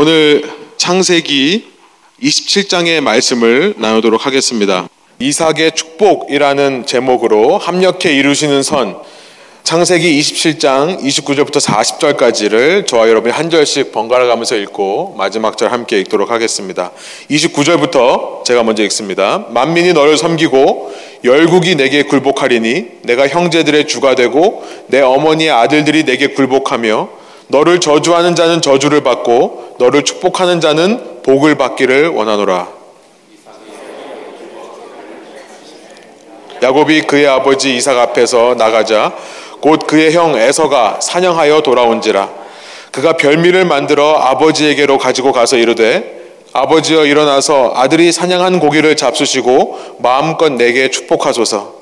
오늘 창세기 27장의 말씀을 나누도록 하겠습니다. 이삭의 축복이라는 제목으로 합력해 이루시는 선 창세기 27장 29절부터 40절까지를 저와 여러분이 한 절씩 번갈아 가면서 읽고 마지막 절 함께 읽도록 하겠습니다. 29절부터 제가 먼저 읽습니다. 만민이 너를 섬기고 열국이 내게 굴복하리니 내가 형제들의 주가 되고 내 어머니의 아들들이 내게 굴복하며 너를 저주하는 자는 저주를 받고 너를 축복하는 자는 복을 받기를 원하노라. 야곱이 그의 아버지 이삭 앞에서 나가자 곧 그의 형 에서가 사냥하여 돌아온지라. 그가 별미를 만들어 아버지에게로 가지고 가서 이르되 아버지여 일어나서 아들이 사냥한 고기를 잡수시고 마음껏 내게 축복하소서.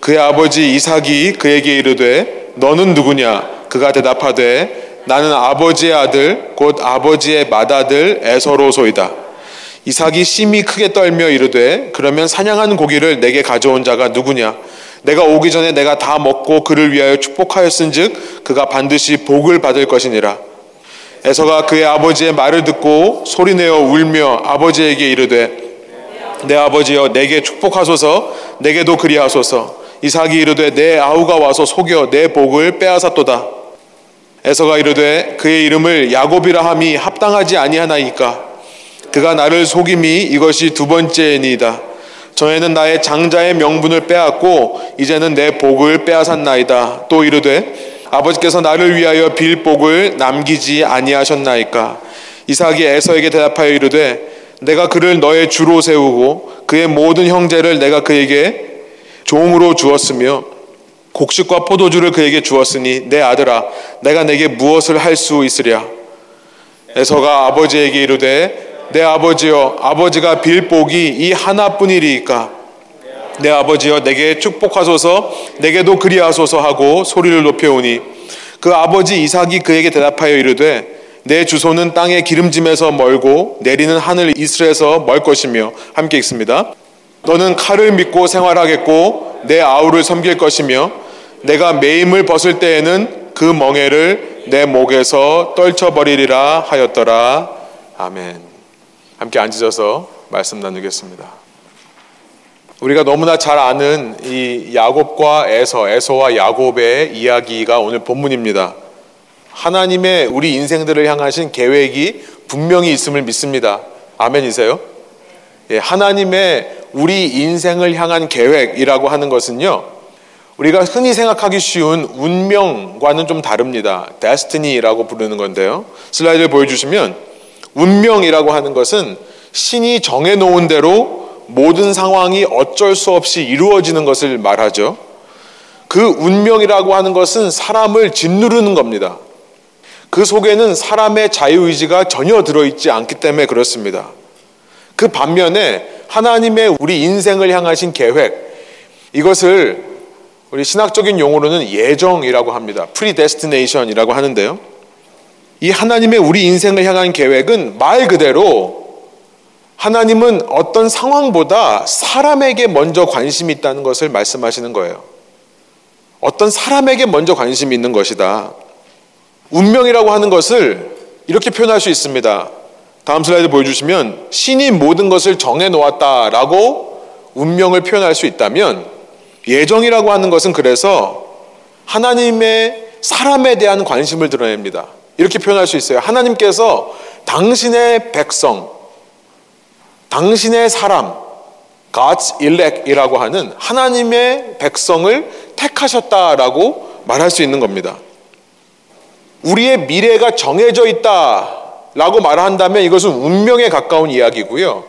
그의 아버지 이삭이 그에게 이르되 너는 누구냐? 그가 대답하되 나는 아버지의 아들 곧 아버지의 맏아들 에서로소이다 이삭이 심히 크게 떨며 이르되 그러면 사냥한 고기를 내게 가져온 자가 누구냐 내가 오기 전에 내가 다 먹고 그를 위하여 축복하였은즉 그가 반드시 복을 받을 것이니라. 에서가 그의 아버지의 말을 듣고 소리내어 울며 아버지에게 이르되 내 아버지여 내게 축복하소서 내게도 그리하소서 이삭이 이르되 내 아우가 와서 속여 내 복을 빼앗았도다. 에서가 이르되 그의 이름을 야곱이라 함이 합당하지 아니하나이까 그가 나를 속임이 이것이 두 번째니이다. 전에는 나의 장자의 명분을 빼앗고 이제는 내 복을 빼앗았나이다. 또 이르되 아버지께서 나를 위하여 빌 복을 남기지 아니하셨나이까. 이삭이 에서에게 대답하여 이르되 내가 그를 너의 주로 세우고 그의 모든 형제를 내가 그에게 종으로 주었으며 곡식과 포도주를 그에게 주었으니 내 아들아 내가 내게 무엇을 할 수 있으랴. 에서가 아버지에게 이르되 내 아버지여 아버지가 빌 복이 이 하나뿐이리이까 내 아버지여 내게 축복하소서 내게도 그리하소서 하고 소리를 높여오니 그 아버지 이삭이 그에게 대답하여 이르되 내 주소는 땅의 기름짐에서 멀고 내리는 하늘 이슬에서 멀 것이며 함께 읽습니다. 너는 칼을 믿고 생활하겠고 내 아우를 섬길 것이며 내가 매임을 벗을 때에는 그 멍에를 내 목에서 떨쳐버리리라 하였더라. 아멘. 함께 앉으셔서 말씀 나누겠습니다. 우리가 너무나 잘 아는 이 야곱과 에서, 에서와 야곱의 이야기가 오늘 본문입니다. 하나님의 우리 인생들을 향하신 계획이 분명히 있음을 믿습니다. 아멘이세요? 예, 하나님의 우리 인생을 향한 계획이라고 하는 것은요, 우리가 흔히 생각하기 쉬운 운명과는 좀 다릅니다. 데스티니라고 부르는 건데요. 슬라이드를 보여주시면 운명이라고 하는 것은 신이 정해놓은 대로 모든 상황이 어쩔 수 없이 이루어지는 것을 말하죠. 그 운명이라고 하는 것은 사람을 짓누르는 겁니다. 그 속에는 사람의 자유의지가 전혀 들어있지 않기 때문에 그렇습니다. 그 반면에 하나님의 우리 인생을 향하신 계획, 이것을 우리 신학적인 용어로는 예정이라고 합니다. predestination이라고 하는데요. 이 하나님의 우리 인생을 향한 계획은 말 그대로 하나님은 어떤 상황보다 사람에게 먼저 관심이 있다는 것을 말씀하시는 거예요. 어떤 사람에게 먼저 관심이 있는 것이다. 운명이라고 하는 것을 이렇게 표현할 수 있습니다. 다음 슬라이드 보여주시면 신이 모든 것을 정해 놓았다라고 운명을 표현할 수 있다면 예정이라고 하는 것은 그래서 하나님의 사람에 대한 관심을 드러냅니다. 이렇게 표현할 수 있어요. 하나님께서 당신의 백성, 당신의 사람, God's elect이라고 하는 하나님의 백성을 택하셨다라고 말할 수 있는 겁니다. 우리의 미래가 정해져 있다 라고 말한다면 이것은 운명에 가까운 이야기고요.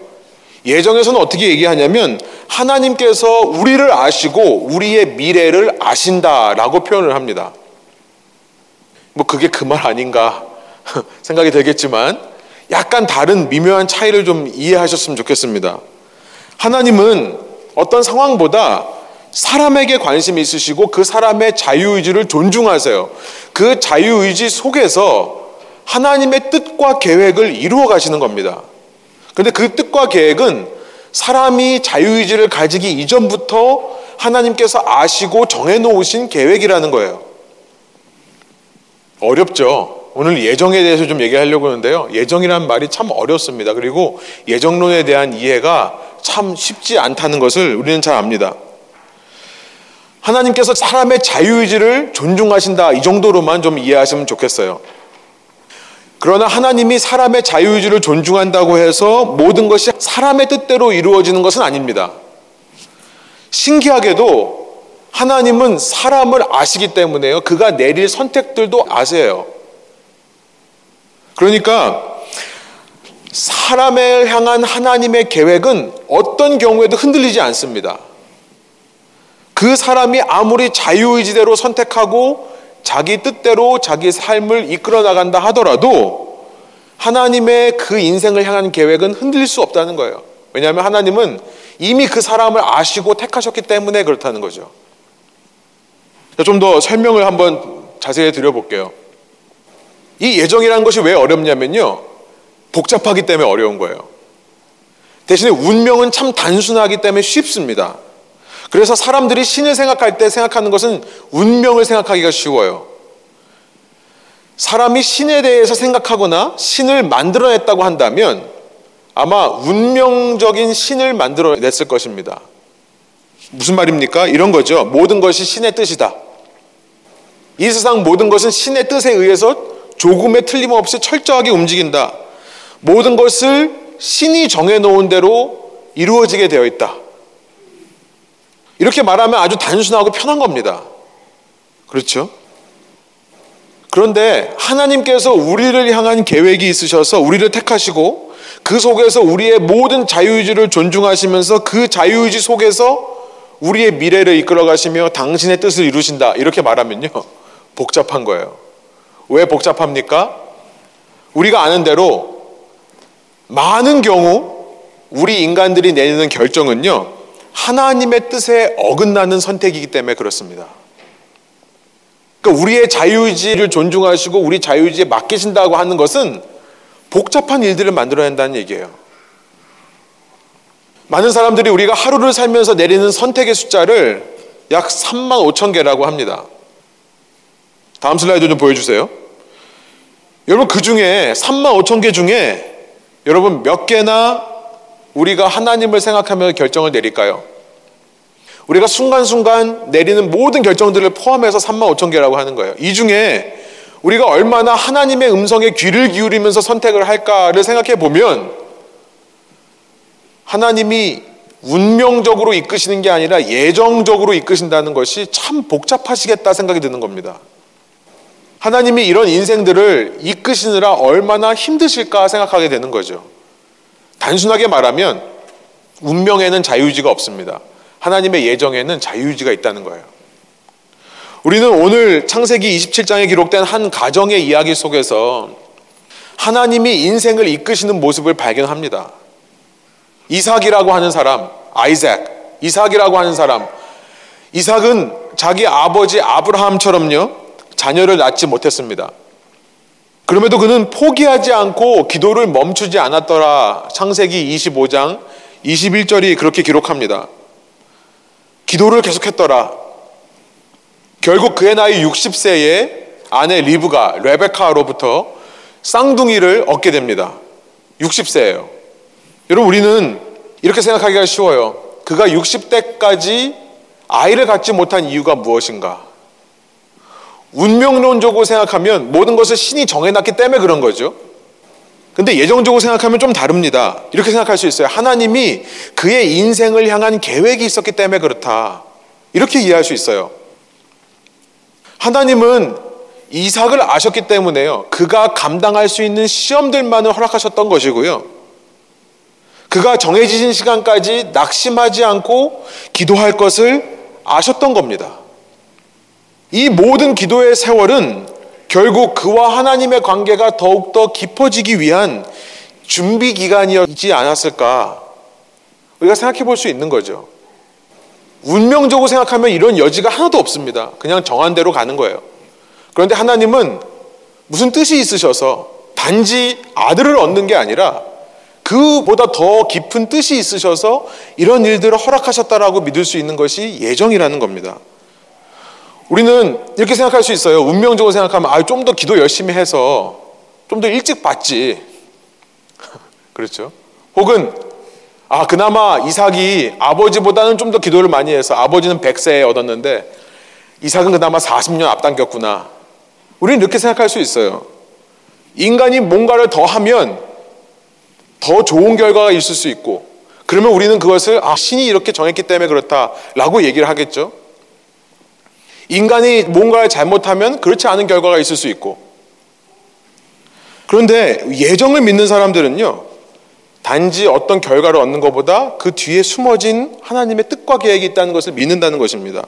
예정에서는 어떻게 얘기하냐면 하나님께서 우리를 아시고 우리의 미래를 아신다라고 표현을 합니다. 뭐 그게 그 말 아닌가 생각이 되겠지만 약간 다른 미묘한 차이를 좀 이해하셨으면 좋겠습니다. 하나님은 어떤 상황보다 사람에게 관심이 있으시고 그 사람의 자유의지를 존중하세요. 그 자유의지 속에서 하나님의 뜻과 계획을 이루어 가시는 겁니다. 근데 그 뜻과 계획은 사람이 자유의지를 가지기 이전부터 하나님께서 아시고 정해놓으신 계획이라는 거예요. 어렵죠. 오늘 예정에 대해서 좀 얘기하려고 하는데요. 예정이라는 말이 참 어렵습니다. 그리고 예정론에 대한 이해가 참 쉽지 않다는 것을 우리는 잘 압니다. 하나님께서 사람의 자유의지를 존중하신다. 이 정도로만 좀 이해하시면 좋겠어요. 그러나 하나님이 사람의 자유의지를 존중한다고 해서 모든 것이 사람의 뜻대로 이루어지는 것은 아닙니다. 신기하게도 하나님은 사람을 아시기 때문에요. 그가 내릴 선택들도 아세요. 그러니까 사람을 향한 하나님의 계획은 어떤 경우에도 흔들리지 않습니다. 그 사람이 아무리 자유의지대로 선택하고 자기 뜻대로 자기 삶을 이끌어 나간다 하더라도 하나님의 그 인생을 향한 계획은 흔들릴 수 없다는 거예요. 왜냐하면 하나님은 이미 그 사람을 아시고 택하셨기 때문에 그렇다는 거죠. 좀 더 설명을 한번 자세히 드려볼게요. 이 예정이라는 것이 왜 어렵냐면요. 복잡하기 때문에 어려운 거예요. 대신에 운명은 참 단순하기 때문에 쉽습니다. 그래서 사람들이 신을 생각할 때 생각하는 것은 운명을 생각하기가 쉬워요. 사람이 신에 대해서 생각하거나 신을 만들어냈다고 한다면 아마 운명적인 신을 만들어냈을 것입니다. 무슨 말입니까? 이런 거죠. 모든 것이 신의 뜻이다. 이 세상 모든 것은 신의 뜻에 의해서 조금의 틀림없이 철저하게 움직인다. 모든 것을 신이 정해놓은 대로 이루어지게 되어 있다. 이렇게 말하면 아주 단순하고 편한 겁니다. 그렇죠? 그런데 하나님께서 우리를 향한 계획이 있으셔서 우리를 택하시고 그 속에서 우리의 모든 자유의지를 존중하시면서 그 자유의지 속에서 우리의 미래를 이끌어 가시며 당신의 뜻을 이루신다. 이렇게 말하면요. 복잡한 거예요. 왜 복잡합니까? 우리가 아는 대로 많은 경우 우리 인간들이 내리는 결정은요. 하나님의 뜻에 어긋나는 선택이기 때문에 그렇습니다. 그러니까 우리의 자유의지를 존중하시고 우리 자유의지에 맡기신다고 하는 것은 복잡한 일들을 만들어낸다는 얘기예요. 많은 사람들이 우리가 하루를 살면서 내리는 선택의 숫자를 약 3만 5천 개라고 합니다. 다음 슬라이드 좀 보여주세요. 여러분 그 중에 3만 5천 개 중에 여러분 몇 개나 우리가 하나님을 생각하며 결정을 내릴까요? 우리가 순간순간 내리는 모든 결정들을 포함해서 3만 5천 개라고 하는 거예요. 이 중에 우리가 얼마나 하나님의 음성에 귀를 기울이면서 선택을 할까를 생각해 보면 하나님이 운명적으로 이끄시는 게 아니라 예정적으로 이끄신다는 것이 참 복잡하시겠다 생각이 드는 겁니다. 하나님이 이런 인생들을 이끄시느라 얼마나 힘드실까 생각하게 되는 거죠. 단순하게 말하면 운명에는 자유의지가 없습니다. 하나님의 예정에는 자유의지가 있다는 거예요. 우리는 오늘 창세기 27장에 기록된 한 가정의 이야기 속에서 하나님이 인생을 이끄시는 모습을 발견합니다. 이삭이라고 하는 사람, 아이작, 이삭이라고 하는 사람, 이삭은 자기 아버지 아브라함처럼요, 자녀를 낳지 못했습니다. 그럼에도 그는 포기하지 않고 기도를 멈추지 않았더라. 창세기 25장 21절이 그렇게 기록합니다. 기도를 계속했더라. 결국 그의 나이 60세에 아내 리브가 레베카로부터 쌍둥이를 얻게 됩니다. 60세예요. 여러분 우리는 이렇게 생각하기가 쉬워요. 그가 60대까지 아이를 갖지 못한 이유가 무엇인가? 운명론적으로 생각하면 모든 것을 신이 정해놨기 때문에 그런 거죠. 근데 예정적으로 생각하면 좀 다릅니다. 이렇게 생각할 수 있어요. 하나님이 그의 인생을 향한 계획이 있었기 때문에 그렇다. 이렇게 이해할 수 있어요. 하나님은 이삭을 아셨기 때문에요. 그가 감당할 수 있는 시험들만을 허락하셨던 것이고요. 그가 정해진 시간까지 낙심하지 않고 기도할 것을 아셨던 겁니다. 이 모든 기도의 세월은 결국 그와 하나님의 관계가 더욱더 깊어지기 위한 준비 기간이었지 않았을까? 우리가 생각해 볼 수 있는 거죠. 운명적으로 생각하면 이런 여지가 하나도 없습니다. 그냥 정한 대로 가는 거예요. 그런데 하나님은 무슨 뜻이 있으셔서 단지 아들을 얻는 게 아니라 그보다 더 깊은 뜻이 있으셔서 이런 일들을 허락하셨다라고 믿을 수 있는 것이 예정이라는 겁니다. 우리는 이렇게 생각할 수 있어요. 운명적으로 생각하면 아, 좀 더 기도 열심히 해서 좀 더 일찍 받지. 그렇죠? 혹은 아, 그나마 이삭이 아버지보다는 좀 더 기도를 많이 해서 아버지는 100세에 얻었는데 이삭은 그나마 40년 앞당겼구나. 우리는 이렇게 생각할 수 있어요. 인간이 뭔가를 더 하면 더 좋은 결과가 있을 수 있고 그러면 우리는 그것을 아, 신이 이렇게 정했기 때문에 그렇다라고 얘기를 하겠죠. 인간이 뭔가를 잘못하면 그렇지 않은 결과가 있을 수 있고 그런데 예정을 믿는 사람들은요. 단지 어떤 결과를 얻는 것보다 그 뒤에 숨어진 하나님의 뜻과 계획이 있다는 것을 믿는다는 것입니다.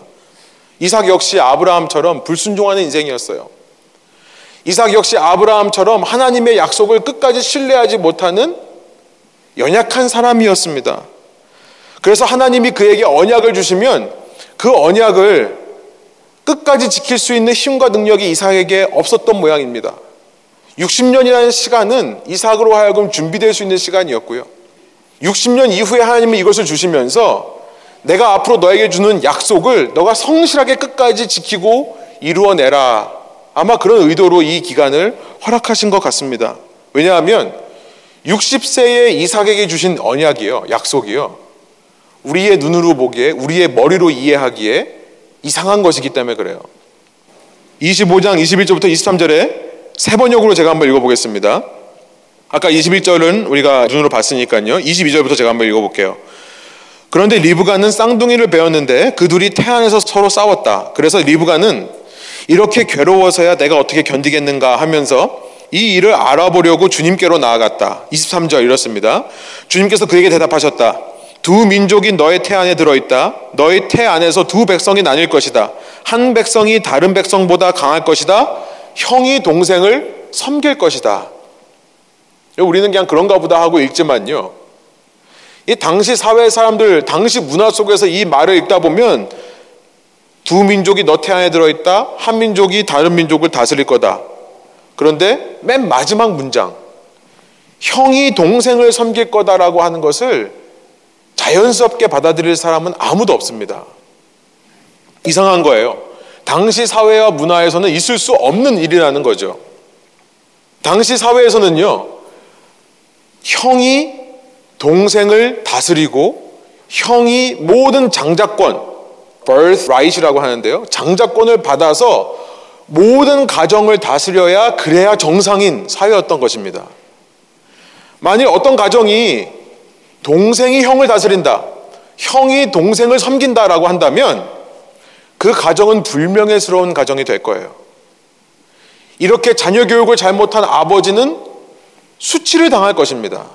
이삭 역시 아브라함처럼 불순종하는 인생이었어요. 이삭 역시 아브라함처럼 하나님의 약속을 끝까지 신뢰하지 못하는 연약한 사람이었습니다. 그래서 하나님이 그에게 언약을 주시면 그 언약을 끝까지 지킬 수 있는 힘과 능력이 이삭에게 없었던 모양입니다. 60년이라는 시간은 이삭으로 하여금 준비될 수 있는 시간이었고요. 60년 이후에 하나님이 이것을 주시면서 내가 앞으로 너에게 주는 약속을 너가 성실하게 끝까지 지키고 이루어내라. 아마 그런 의도로 이 기간을 허락하신 것 같습니다. 왜냐하면 60세의 이삭에게 주신 언약이요, 약속이요. 우리의 눈으로 보기에, 우리의 머리로 이해하기에 이상한 것이기 때문에 그래요. 25장 21절부터 23절에 세 번역으로 제가 한번 읽어보겠습니다. 아까 21절은 우리가 눈으로 봤으니까요. 22절부터 제가 한번 읽어볼게요. 그런데 리브가는 쌍둥이를 배웠는데 그 둘이 태안에서 서로 싸웠다. 그래서 리브가는 이렇게 괴로워서야 내가 어떻게 견디겠는가 하면서 이 일을 알아보려고 주님께로 나아갔다. 23절 이렇습니다. 주님께서 그에게 대답하셨다. 두 민족이 너의 태 안에 들어있다. 너의 태 안에서 두 백성이 나뉠 것이다. 한 백성이 다른 백성보다 강할 것이다. 형이 동생을 섬길 것이다. 우리는 그냥 그런가 보다 하고 읽지만요. 이 당시 사회 사람들, 당시 문화 속에서 이 말을 읽다 보면 두 민족이 너 태 안에 들어있다. 한 민족이 다른 민족을 다스릴 거다. 그런데 맨 마지막 문장, 형이 동생을 섬길 거다라고 하는 것을 자연스럽게 받아들일 사람은 아무도 없습니다. 이상한 거예요. 당시 사회와 문화에서는 있을 수 없는 일이라는 거죠. 당시 사회에서는요, 형이 동생을 다스리고 형이 모든 장자권, birthright이라고 하는데요. 장자권을 받아서 모든 가정을 다스려야 그래야 정상인 사회였던 것입니다. 만일 어떤 가정이 동생이 형을 다스린다, 형이 동생을 섬긴다라고 한다면 그 가정은 불명예스러운 가정이 될 거예요. 이렇게 자녀 교육을 잘못한 아버지는 수치를 당할 것입니다.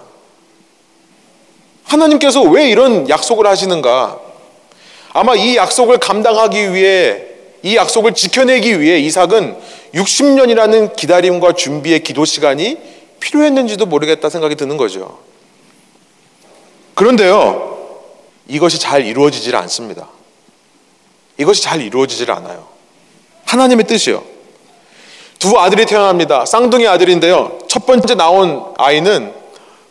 하나님께서 왜 이런 약속을 하시는가? 아마 이 약속을 감당하기 위해 이 약속을 지켜내기 위해 이삭은 60년이라는 기다림과 준비의 기도 시간이 필요했는지도 모르겠다 생각이 드는 거죠. 그런데요, 이것이 잘 이루어지질 않습니다. 이것이 잘 이루어지질 않아요. 하나님의 뜻이요. 두 아들이 태어납니다. 쌍둥이 아들인데요. 첫 번째 나온 아이는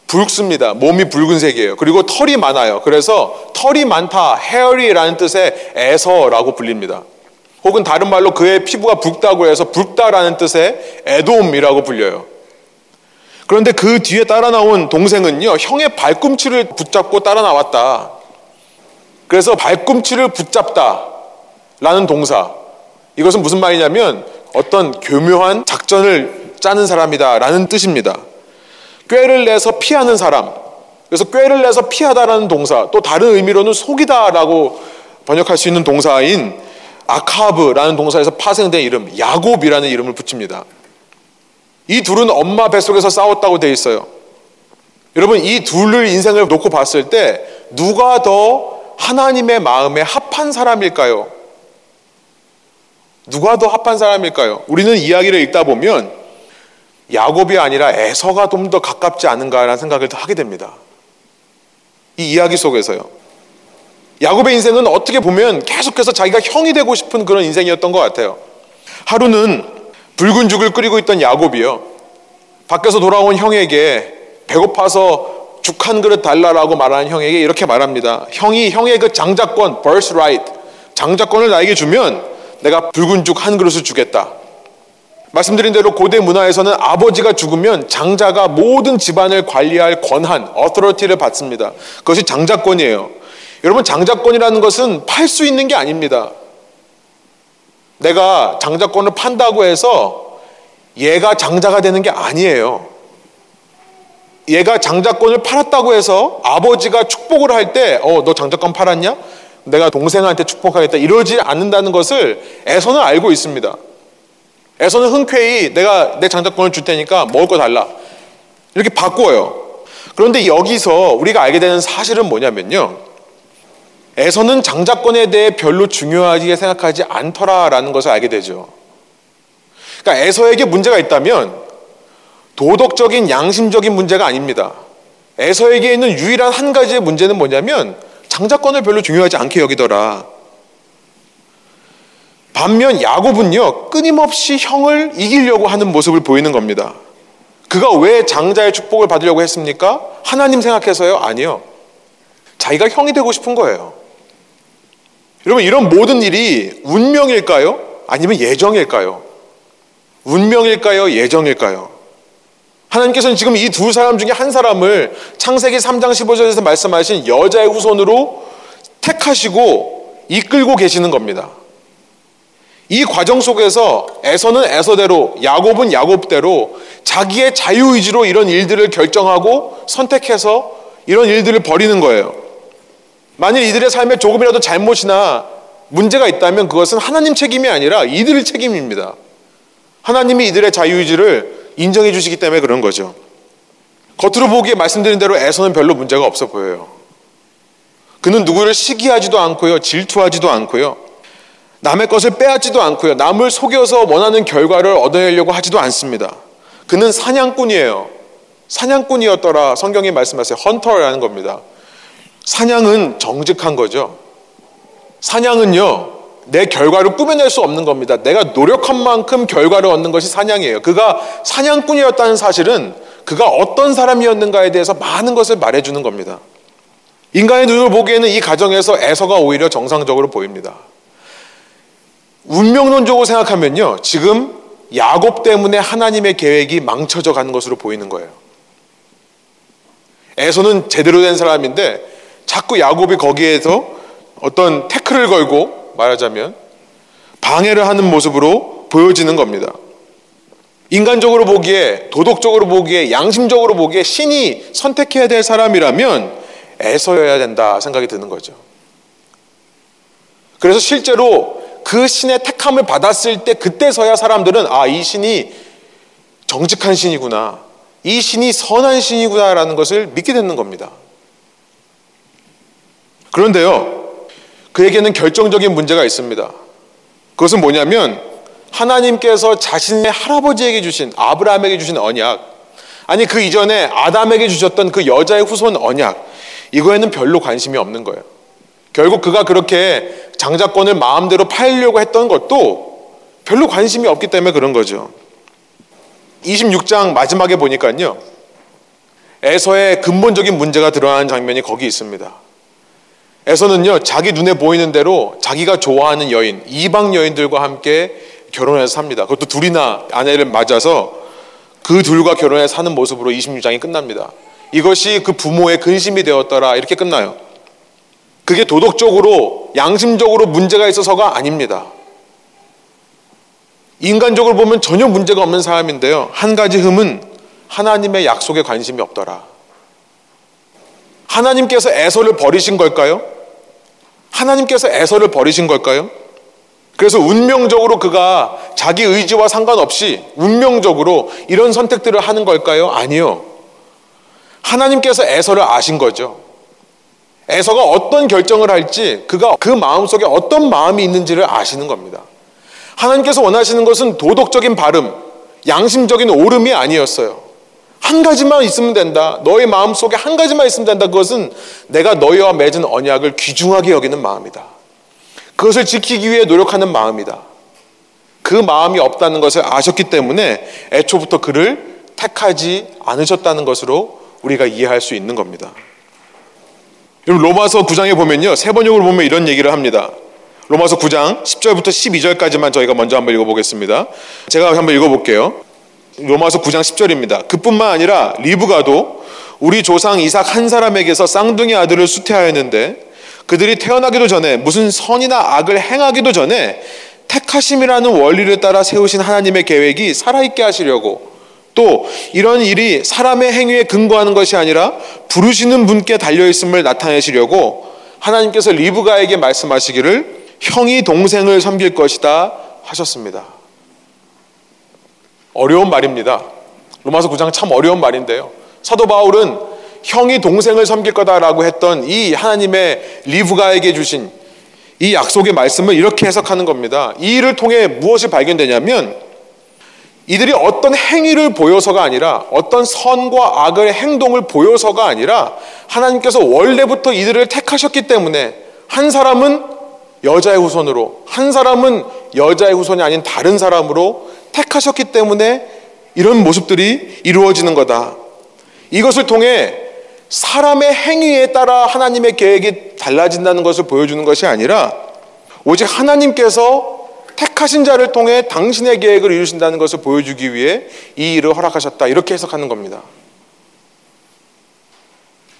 붉습니다. 몸이 붉은색이에요. 그리고 털이 많아요. 그래서 털이 많다, hairy라는 뜻의 에서라고 불립니다. 혹은 다른 말로 그의 피부가 붉다고 해서 붉다라는 뜻의 에돔이라고 불려요. 그런데 그 뒤에 따라 나온 동생은요, 형의 발꿈치를 붙잡고 따라 나왔다. 그래서 발꿈치를 붙잡다. 라는 동사. 이것은 무슨 말이냐면 어떤 교묘한 작전을 짜는 사람이다 라는 뜻입니다. 꾀를 내서 피하는 사람. 그래서 꾀를 내서 피하다라는 동사. 또 다른 의미로는 속이다라고 번역할 수 있는 동사인 아카브라는 동사에서 파생된 이름, 야곱이라는 이름을 붙입니다. 이 둘은 엄마 뱃속에서 싸웠다고 되어 있어요. 여러분, 이 둘을 인생을 놓고 봤을 때 누가 더 하나님의 마음에 합한 사람일까요? 누가 더 합한 사람일까요? 우리는 이야기를 읽다 보면 야곱이 아니라 에서가 좀 더 가깝지 않은가라는 생각을 하게 됩니다. 이 이야기 속에서요. 야곱의 인생은 어떻게 보면 계속해서 자기가 형이 되고 싶은 그런 인생이었던 것 같아요. 하루는 붉은 죽을 끓이고 있던 야곱이요. 밖에서 돌아온 형에게 배고파서 죽 한 그릇 달라라고 말하는 형에게 이렇게 말합니다. 형이 형의 그 장자권, birthright, 장자권을 나에게 주면 내가 붉은 죽 한 그릇을 주겠다. 말씀드린 대로 고대 문화에서는 아버지가 죽으면 장자가 모든 집안을 관리할 권한, 어토리티를 받습니다. 그것이 장자권이에요. 여러분 장자권이라는 것은 팔 수 있는 게 아닙니다. 내가 장자권을 판다고 해서 얘가 장자가 되는 게 아니에요. 얘가 장자권을 팔았다고 해서 아버지가 축복을 할 때, 어, 너 장자권 팔았냐? 내가 동생한테 축복하겠다. 이러지 않는다는 것을 에서는 알고 있습니다. 에서는 흔쾌히 내가 내 장자권을 줄 테니까 먹을 거 달라. 이렇게 바꾸어요. 그런데 여기서 우리가 알게 되는 사실은 뭐냐면요. 에서는 장자권에 대해 별로 중요하게 생각하지 않더라라는 것을 알게 되죠. 그러니까 에서에게 문제가 있다면 도덕적인 양심적인 문제가 아닙니다. 에서에게 있는 유일한 한 가지의 문제는 뭐냐면 장자권을 별로 중요하지 않게 여기더라. 반면 야곱은요 끊임없이 형을 이기려고 하는 모습을 보이는 겁니다. 그가 왜 장자의 축복을 받으려고 했습니까? 하나님 생각해서요? 아니요. 자기가 형이 되고 싶은 거예요. 여러분 이런 모든 일이 운명일까요? 아니면 예정일까요? 운명일까요? 예정일까요? 하나님께서는 지금 이 두 사람 중에 한 사람을 창세기 3장 15절에서 말씀하신 여자의 후손으로 택하시고 이끌고 계시는 겁니다. 이 과정 속에서 에서는 에서대로 야곱은 야곱대로 자기의 자유의지로 이런 일들을 결정하고 선택해서 이런 일들을 벌이는 거예요. 만일 이들의 삶에 조금이라도 잘못이나 문제가 있다면 그것은 하나님 책임이 아니라 이들의 책임입니다. 하나님이 이들의 자유의지를 인정해 주시기 때문에 그런 거죠. 겉으로 보기에 말씀드린 대로 에서는 별로 문제가 없어 보여요. 그는 누구를 시기하지도 않고요. 질투하지도 않고요. 남의 것을 빼앗지도 않고요. 남을 속여서 원하는 결과를 얻어내려고 하지도 않습니다. 그는 사냥꾼이에요. 사냥꾼이었더라. 성경이 말씀하세요. 헌터라는 겁니다. 사냥은 정직한 거죠. 사냥은요, 내 결과를 꾸며낼 수 없는 겁니다. 내가 노력한 만큼 결과를 얻는 것이 사냥이에요. 그가 사냥꾼이었다는 사실은 그가 어떤 사람이었는가에 대해서 많은 것을 말해주는 겁니다. 인간의 눈을 보기에는 이 가정에서 에서가 오히려 정상적으로 보입니다. 운명론적으로 생각하면요. 지금 야곱 때문에 하나님의 계획이 망쳐져 가는 것으로 보이는 거예요. 에서는 제대로 된 사람인데 자꾸 야곱이 거기에서 어떤 태클을 걸고 말하자면 방해를 하는 모습으로 보여지는 겁니다. 인간적으로 보기에 도덕적으로 보기에 양심적으로 보기에 신이 선택해야 될 사람이라면 에서여야 된다 생각이 드는 거죠. 그래서 실제로 그 신의 택함을 받았을 때 그때서야 사람들은 아, 이 신이 정직한 신이구나. 이 신이 선한 신이구나라는 것을 믿게 되는 겁니다. 그런데요, 그에게는 결정적인 문제가 있습니다. 그것은 뭐냐면 하나님께서 자신의 할아버지에게 주신 아브라함에게 주신 언약, 아니 그 이전에 아담에게 주셨던 그 여자의 후손 언약, 이거에는 별로 관심이 없는 거예요. 결국 그가 그렇게 장자권을 마음대로 팔려고 했던 것도 별로 관심이 없기 때문에 그런 거죠. 26장 마지막에 보니까요. 에서의 근본적인 문제가 드러나는 장면이 거기 있습니다. 에서는요, 자기 눈에 보이는 대로 자기가 좋아하는 여인, 이방 여인들과 함께 결혼해서 삽니다. 그것도 둘이나 아내를 맞아서 그 둘과 결혼해 사는 모습으로 26장이 끝납니다. 이것이 그 부모의 근심이 되었더라. 이렇게 끝나요. 그게 도덕적으로, 양심적으로 문제가 있어서가 아닙니다. 인간적으로 보면 전혀 문제가 없는 사람인데요. 한 가지 흠은 하나님의 약속에 관심이 없더라. 하나님께서 에서를 버리신 걸까요? 하나님께서 에서를 버리신 걸까요? 그래서 운명적으로 그가 자기 의지와 상관없이 운명적으로 이런 선택들을 하는 걸까요? 아니요. 하나님께서 에서를 아신 거죠. 에서가 어떤 결정을 할지 그가 그 마음속에 어떤 마음이 있는지를 아시는 겁니다. 하나님께서 원하시는 것은 도덕적인 발음, 양심적인 오름이 아니었어요. 한 가지만 있으면 된다. 너의 마음 속에 한 가지만 있으면 된다. 그것은 내가 너희와 맺은 언약을 귀중하게 여기는 마음이다. 그것을 지키기 위해 노력하는 마음이다. 그 마음이 없다는 것을 아셨기 때문에 애초부터 그를 택하지 않으셨다는 것으로 우리가 이해할 수 있는 겁니다. 로마서 9장에 보면요. 세 번역으로 보면 이런 얘기를 합니다. 로마서 9장 10절부터 12절까지만 저희가 먼저 한번 읽어보겠습니다. 제가 한번 읽어볼게요. 로마서 9장 10절입니다. 그뿐만 아니라 리브가도 우리 조상 이삭 한 사람에게서 쌍둥이 아들을 수태하였는데 그들이 태어나기도 전에 무슨 선이나 악을 행하기도 전에 택하심이라는 원리를 따라 세우신 하나님의 계획이 살아있게 하시려고 또 이런 일이 사람의 행위에 근거하는 것이 아니라 부르시는 분께 달려있음을 나타내시려고 하나님께서 리브가에게 말씀하시기를 형이 동생을 섬길 것이다 하셨습니다. 어려운 말입니다. 로마서 9장 참 어려운 말인데요. 사도 바울은 형이 동생을 섬길 거다라고 했던 이 하나님의 리브가에게 주신 이 약속의 말씀을 이렇게 해석하는 겁니다. 이 일을 통해 무엇이 발견되냐면 이들이 어떤 행위를 보여서가 아니라 어떤 선과 악의 행동을 보여서가 아니라 하나님께서 원래부터 이들을 택하셨기 때문에 한 사람은 여자의 후손으로 한 사람은 여자의 후손이 아닌 다른 사람으로 택하셨기 때문에 이런 모습들이 이루어지는 거다. 이것을 통해 사람의 행위에 따라 하나님의 계획이 달라진다는 것을 보여주는 것이 아니라 오직 하나님께서 택하신 자를 통해 당신의 계획을 이루신다는 것을 보여주기 위해 이 일을 허락하셨다. 이렇게 해석하는 겁니다.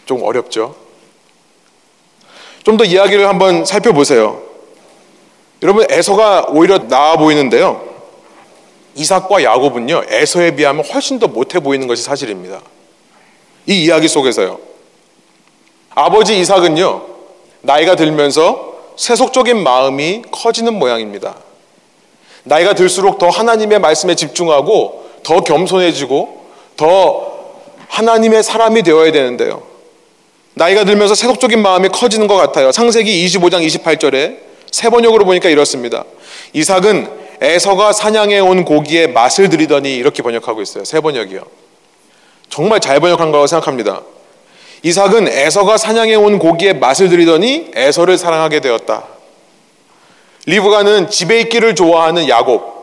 좀 어렵죠? 좀 더 이야기를 한번 살펴보세요. 여러분 에서가 오히려 나아 보이는데요. 이삭과 야곱은요 에서에 비하면 훨씬 더 못해 보이는 것이 사실입니다. 이 이야기 속에서요. 아버지 이삭은요 나이가 들면서 세속적인 마음이 커지는 모양입니다. 나이가 들수록 더 하나님의 말씀에 집중하고 더 겸손해지고 더 하나님의 사람이 되어야 되는데요. 나이가 들면서 세속적인 마음이 커지는 것 같아요. 창세기 25장 28절에 세 번역으로 보니까 이렇습니다. 이삭은 에서가 사냥해 온 고기에 맛을 들이더니 이렇게 번역하고 있어요. 세 번역이요. 정말 잘 번역한 거라고 생각합니다. 이삭은 에서가 사냥해 온 고기에 맛을 들이더니 에서를 사랑하게 되었다. 리브가는 집에 있기를 좋아하는 야곱,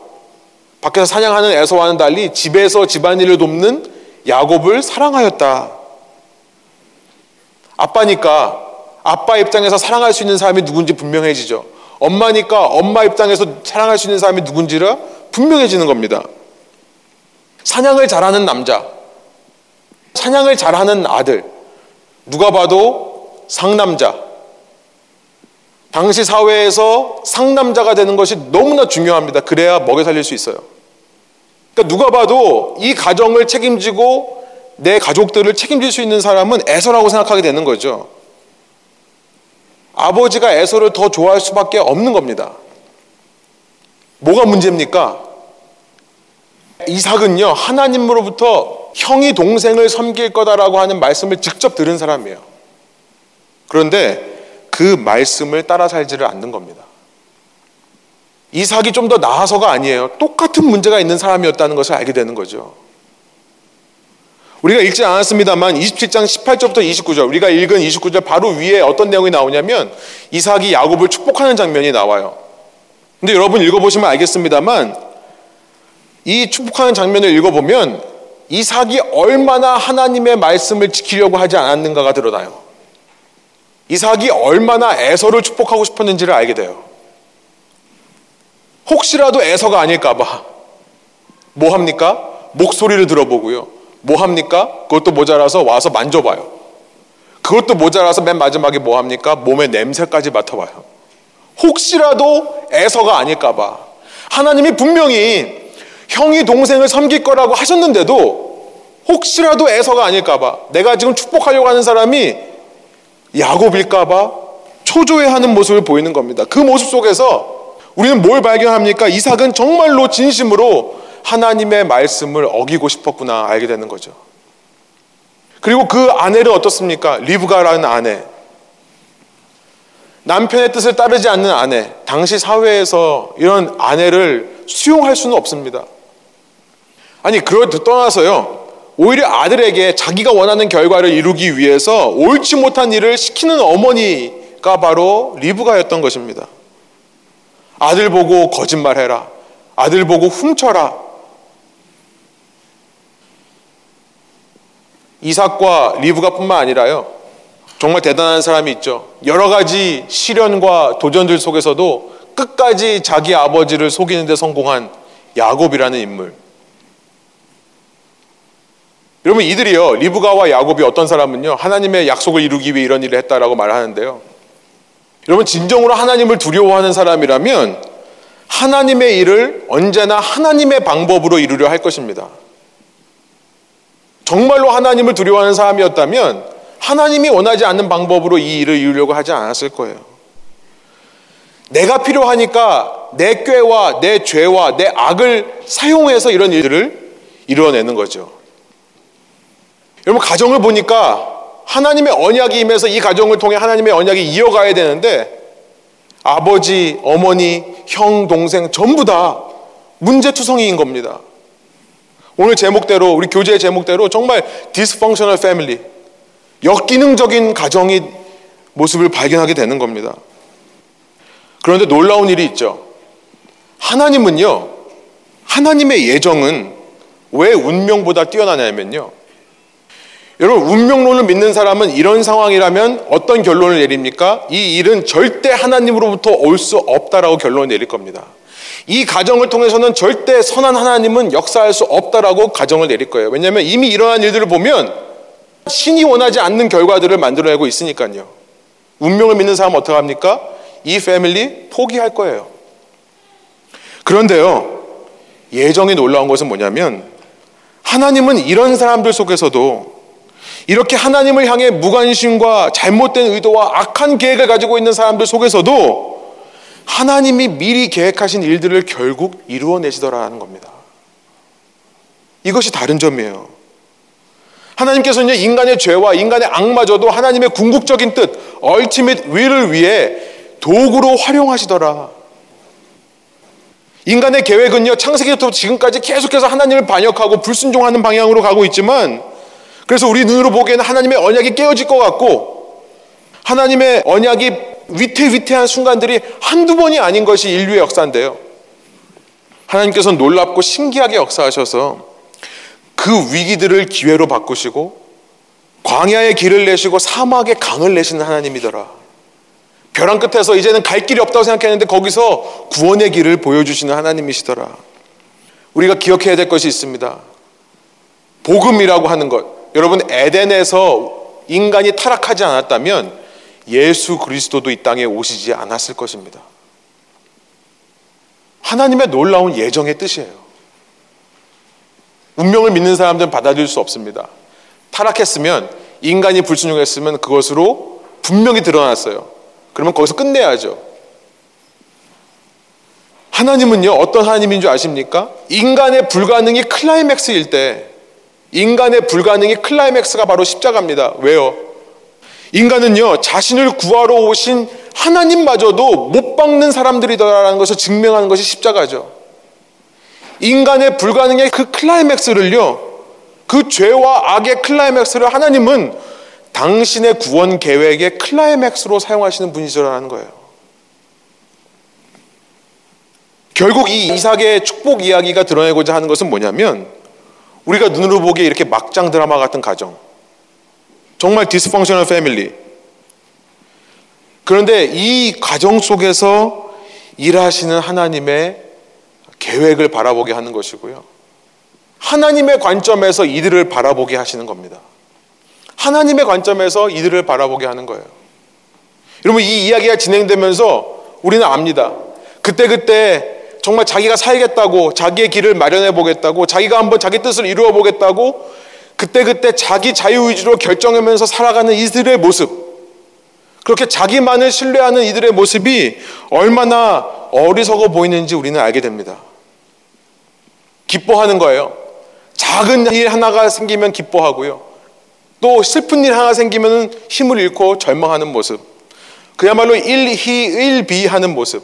밖에서 사냥하는 에서와는 달리 집에서 집안일을 돕는 야곱을 사랑하였다. 아빠니까 아빠 입장에서 사랑할 수 있는 사람이 누군지 분명해지죠. 엄마니까 엄마 입장에서 사랑할 수 있는 사람이 누군지가 분명해지는 겁니다. 사냥을 잘하는 남자, 사냥을 잘하는 아들, 누가 봐도 상남자. 당시 사회에서 상남자가 되는 것이 너무나 중요합니다. 그래야 먹여 살릴 수 있어요. 그러니까 누가 봐도 이 가정을 책임지고 내 가족들을 책임질 수 있는 사람은 애서라고 생각하게 되는 거죠. 아버지가 에서를 더 좋아할 수밖에 없는 겁니다. 뭐가 문제입니까? 이삭은요, 하나님으로부터 형이 동생을 섬길 거다라고 하는 말씀을 직접 들은 사람이에요. 그런데 그 말씀을 따라 살지를 않는 겁니다. 이삭이 좀 더 나아서가 아니에요. 똑같은 문제가 있는 사람이었다는 것을 알게 되는 거죠. 우리가 읽지 않았습니다만 27장 18절부터 29절 우리가 읽은 29절 바로 위에 어떤 내용이 나오냐면 이삭이 야곱을 축복하는 장면이 나와요. 근데 여러분 읽어보시면 알겠습니다만 이 축복하는 장면을 읽어보면 이삭이 얼마나 하나님의 말씀을 지키려고 하지 않았는가가 드러나요. 이삭이 얼마나 에서를 축복하고 싶었는지를 알게 돼요. 혹시라도 에서가 아닐까봐 뭐 합니까? 목소리를 들어보고요. 뭐 합니까? 그것도 모자라서 와서 만져봐요. 그것도 모자라서 맨 마지막에 뭐 합니까? 몸의 냄새까지 맡아봐요. 혹시라도 애서가 아닐까봐. 하나님이 분명히 형이 동생을 섬길 거라고 하셨는데도 혹시라도 애서가 아닐까봐. 내가 지금 축복하려고 하는 사람이 야곱일까봐 초조해하는 모습을 보이는 겁니다. 그 모습 속에서 우리는 뭘 발견합니까? 이삭은 정말로 진심으로 하나님의 말씀을 어기고 싶었구나 알게 되는 거죠. 그리고 그 아내를 어떻습니까? 리브가라는 아내. 남편의 뜻을 따르지 않는 아내. 당시 사회에서 이런 아내를 수용할 수는 없습니다. 아니, 그걸 떠나서요. 오히려 아들에게 자기가 원하는 결과를 이루기 위해서 옳지 못한 일을 시키는 어머니가 바로 리브가였던 것입니다. 아들 보고 거짓말해라. 아들 보고 훔쳐라. 이삭과 리브가뿐만 아니라요. 정말 대단한 사람이 있죠. 여러 가지 시련과 도전들 속에서도 끝까지 자기 아버지를 속이는 데 성공한 야곱이라는 인물. 여러분 이들이요 리브가와 야곱이 어떤 사람은요 하나님의 약속을 이루기 위해 이런 일을 했다라고 말하는데요. 여러분 진정으로 하나님을 두려워하는 사람이라면 하나님의 일을 언제나 하나님의 방법으로 이루려 할 것입니다. 정말로 하나님을 두려워하는 사람이었다면 하나님이 원하지 않는 방법으로 이 일을 이루려고 하지 않았을 거예요. 내가 필요하니까 내 꾀와 내 죄와 내 악을 사용해서 이런 일들을 이루어내는 거죠. 여러분 가정을 보니까 하나님의 언약이 임해서 이 가정을 통해 하나님의 언약이 이어가야 되는데 아버지, 어머니, 형, 동생 전부 다 문제투성이인 겁니다. 오늘 제목대로 우리 교재 제목대로 정말 dysfunctional family 역기능적인 가정이 모습을 발견하게 되는 겁니다. 그런데 놀라운 일이 있죠. 하나님은요. 하나님의 예정은 왜 운명보다 뛰어나냐면요. 여러분 운명론을 믿는 사람은 이런 상황이라면 어떤 결론을 내립니까? 이 일은 절대 하나님으로부터 올 수 없다라고 결론을 내릴 겁니다. 이 가정을 통해서는 절대 선한 하나님은 역사할 수 없다라고 가정을 내릴 거예요. 왜냐하면 이미 일어난 일들을 보면 신이 원하지 않는 결과들을 만들어내고 있으니까요. 운명을 믿는 사람은 어떻게 합니까? 이 패밀리 포기할 거예요. 그런데요, 예정이 놀라운 것은 뭐냐면 하나님은 이런 사람들 속에서도 이렇게 하나님을 향해 무관심과 잘못된 의도와 악한 계획을 가지고 있는 사람들 속에서도 하나님이 미리 계획하신 일들을 결국 이루어내시더라는 겁니다. 이것이 다른 점이에요. 하나님께서는 인간의 죄와 인간의 악마저도 하나님의 궁극적인 뜻, 얼티밋 will을 위해 도구로 활용하시더라. 인간의 계획은요, 창세기부터 지금까지 계속해서 하나님을 반역하고 불순종하는 방향으로 가고 있지만 그래서 우리 눈으로 보기에는 하나님의 언약이 깨어질 것 같고 하나님의 언약이 위태위태한 순간들이 한두 번이 아닌 것이 인류의 역사인데요. 하나님께서는 놀랍고 신기하게 역사하셔서 그 위기들을 기회로 바꾸시고 광야의 길을 내시고 사막의 강을 내시는 하나님이더라. 벼랑 끝에서 이제는 갈 길이 없다고 생각했는데 거기서 구원의 길을 보여주시는 하나님이시더라. 우리가 기억해야 될 것이 있습니다. 복음이라고 하는 것. 여러분 에덴에서 인간이 타락하지 않았다면 예수 그리스도도 이 땅에 오시지 않았을 것입니다. 하나님의 놀라운 예정의 뜻이에요. 운명을 믿는 사람들은 받아들일 수 없습니다. 타락했으면 인간이 불순종했으면 그것으로 분명히 드러났어요. 그러면 거기서 끝내야죠. 하나님은요, 어떤 하나님인 줄 아십니까? 인간의 불가능이 클라이맥스일 때 인간의 불가능이 클라이맥스가 바로 십자가입니다. 왜요? 인간은요, 자신을 구하러 오신 하나님마저도 못 박는 사람들이더라라는 것을 증명하는 것이 십자가죠. 인간의 불가능의 그 클라이맥스를요, 그 죄와 악의 클라이맥스를 하나님은 당신의 구원 계획의 클라이맥스로 사용하시는 분이시라는 거예요. 결국 이 이삭의 축복 이야기가 드러내고자 하는 것은 뭐냐면 우리가 눈으로 보기에 이렇게 막장 드라마 같은 가정. 정말 dysfunctional family. 그런데 이 가정 속에서 일하시는 하나님의 계획을 바라보게 하는 것이고요. 하나님의 관점에서 이들을 바라보게 하시는 겁니다. 하나님의 관점에서 이들을 바라보게 하는 거예요. 여러분, 이 이야기가 진행되면서 우리는 압니다. 그때그때 정말 자기가 살겠다고 자기의 길을 마련해 보겠다고 자기가 한번 자기 뜻을 이루어 보겠다고 그때그때 자기 자유의지로 결정하면서 살아가는 이들의 모습 그렇게 자기만을 신뢰하는 이들의 모습이 얼마나 어리석어 보이는지 우리는 알게 됩니다. 기뻐하는 거예요. 작은 일 하나가 생기면 기뻐하고요. 또 슬픈 일 하나 생기면 힘을 잃고 절망하는 모습. 그야말로 일희 일비 하는 모습.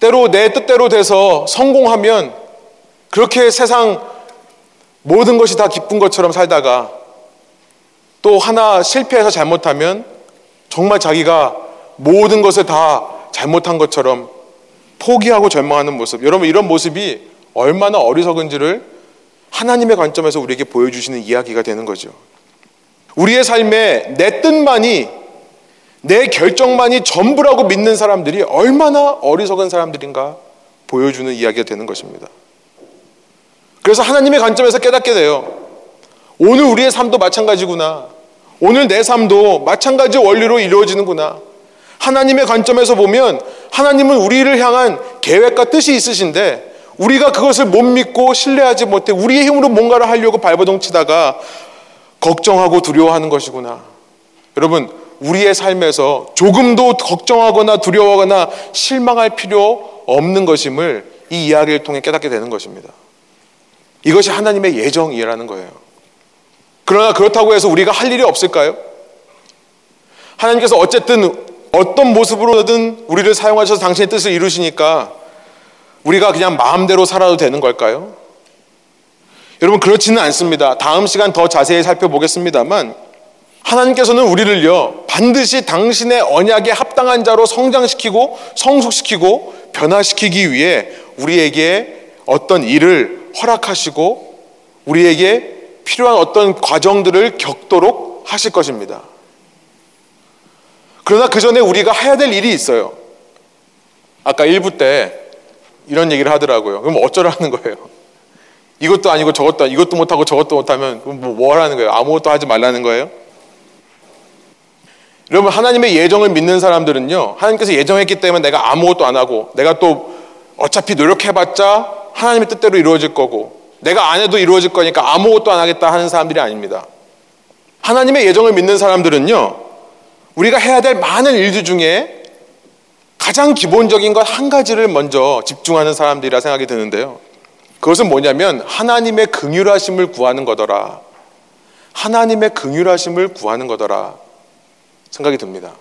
때로 내 뜻대로 돼서 성공하면 그렇게 세상 모든 것이 다 기쁜 것처럼 살다가 또 하나 실패해서 잘못하면 정말 자기가 모든 것을 다 잘못한 것처럼 포기하고 절망하는 모습. 여러분, 이런 모습이 얼마나 어리석은지를 하나님의 관점에서 우리에게 보여주시는 이야기가 되는 거죠. 우리의 삶에 내 뜻만이 내 결정만이 전부라고 믿는 사람들이 얼마나 어리석은 사람들인가 보여주는 이야기가 되는 것입니다. 그래서 하나님의 관점에서 깨닫게 돼요. 오늘 우리의 삶도 마찬가지구나. 오늘 내 삶도 마찬가지 원리로 이루어지는구나. 하나님의 관점에서 보면 하나님은 우리를 향한 계획과 뜻이 있으신데 우리가 그것을 못 믿고 신뢰하지 못해 우리의 힘으로 뭔가를 하려고 발버둥 치다가 걱정하고 두려워하는 것이구나. 여러분, 우리의 삶에서 조금도 걱정하거나 두려워하거나 실망할 필요 없는 것임을 이 이야기를 통해 깨닫게 되는 것입니다. 이것이 하나님의 예정이라는 거예요. 그러나 그렇다고 해서 우리가 할 일이 없을까요? 하나님께서 어쨌든 어떤 모습으로든 우리를 사용하셔서 당신의 뜻을 이루시니까 우리가 그냥 마음대로 살아도 되는 걸까요? 여러분 그렇지는 않습니다. 다음 시간 더 자세히 살펴보겠습니다만 하나님께서는 우리를요 반드시 당신의 언약에 합당한 자로 성장시키고 성숙시키고 변화시키기 위해 우리에게 어떤 일을 허락하시고 우리에게 필요한 어떤 과정들을 겪도록 하실 것입니다. 그러나 그 전에 우리가 해야 될 일이 있어요. 아까 1부 때 이런 얘기를 하더라고요. 그럼 어쩌라는 거예요? 이것도 아니고 저것도 이것도 못하고 저것도 못하면 뭐, 뭐 하라는 거예요? 아무것도 하지 말라는 거예요? 여러분 하나님의 예정을 믿는 사람들은요 하나님께서 예정했기 때문에 내가 아무것도 안 하고 내가 또 어차피 노력해봤자 하나님의 뜻대로 이루어질 거고 내가 안 해도 이루어질 거니까 아무것도 안 하겠다 하는 사람들이 아닙니다. 하나님의 예정을 믿는 사람들은요 우리가 해야 될 많은 일들 중에 가장 기본적인 것 한 가지를 먼저 집중하는 사람들이라 생각이 드는데요. 그것은 뭐냐면 하나님의 긍휼하심을 구하는 거더라. 하나님의 긍휼하심을 구하는 거더라. 생각이 듭니다.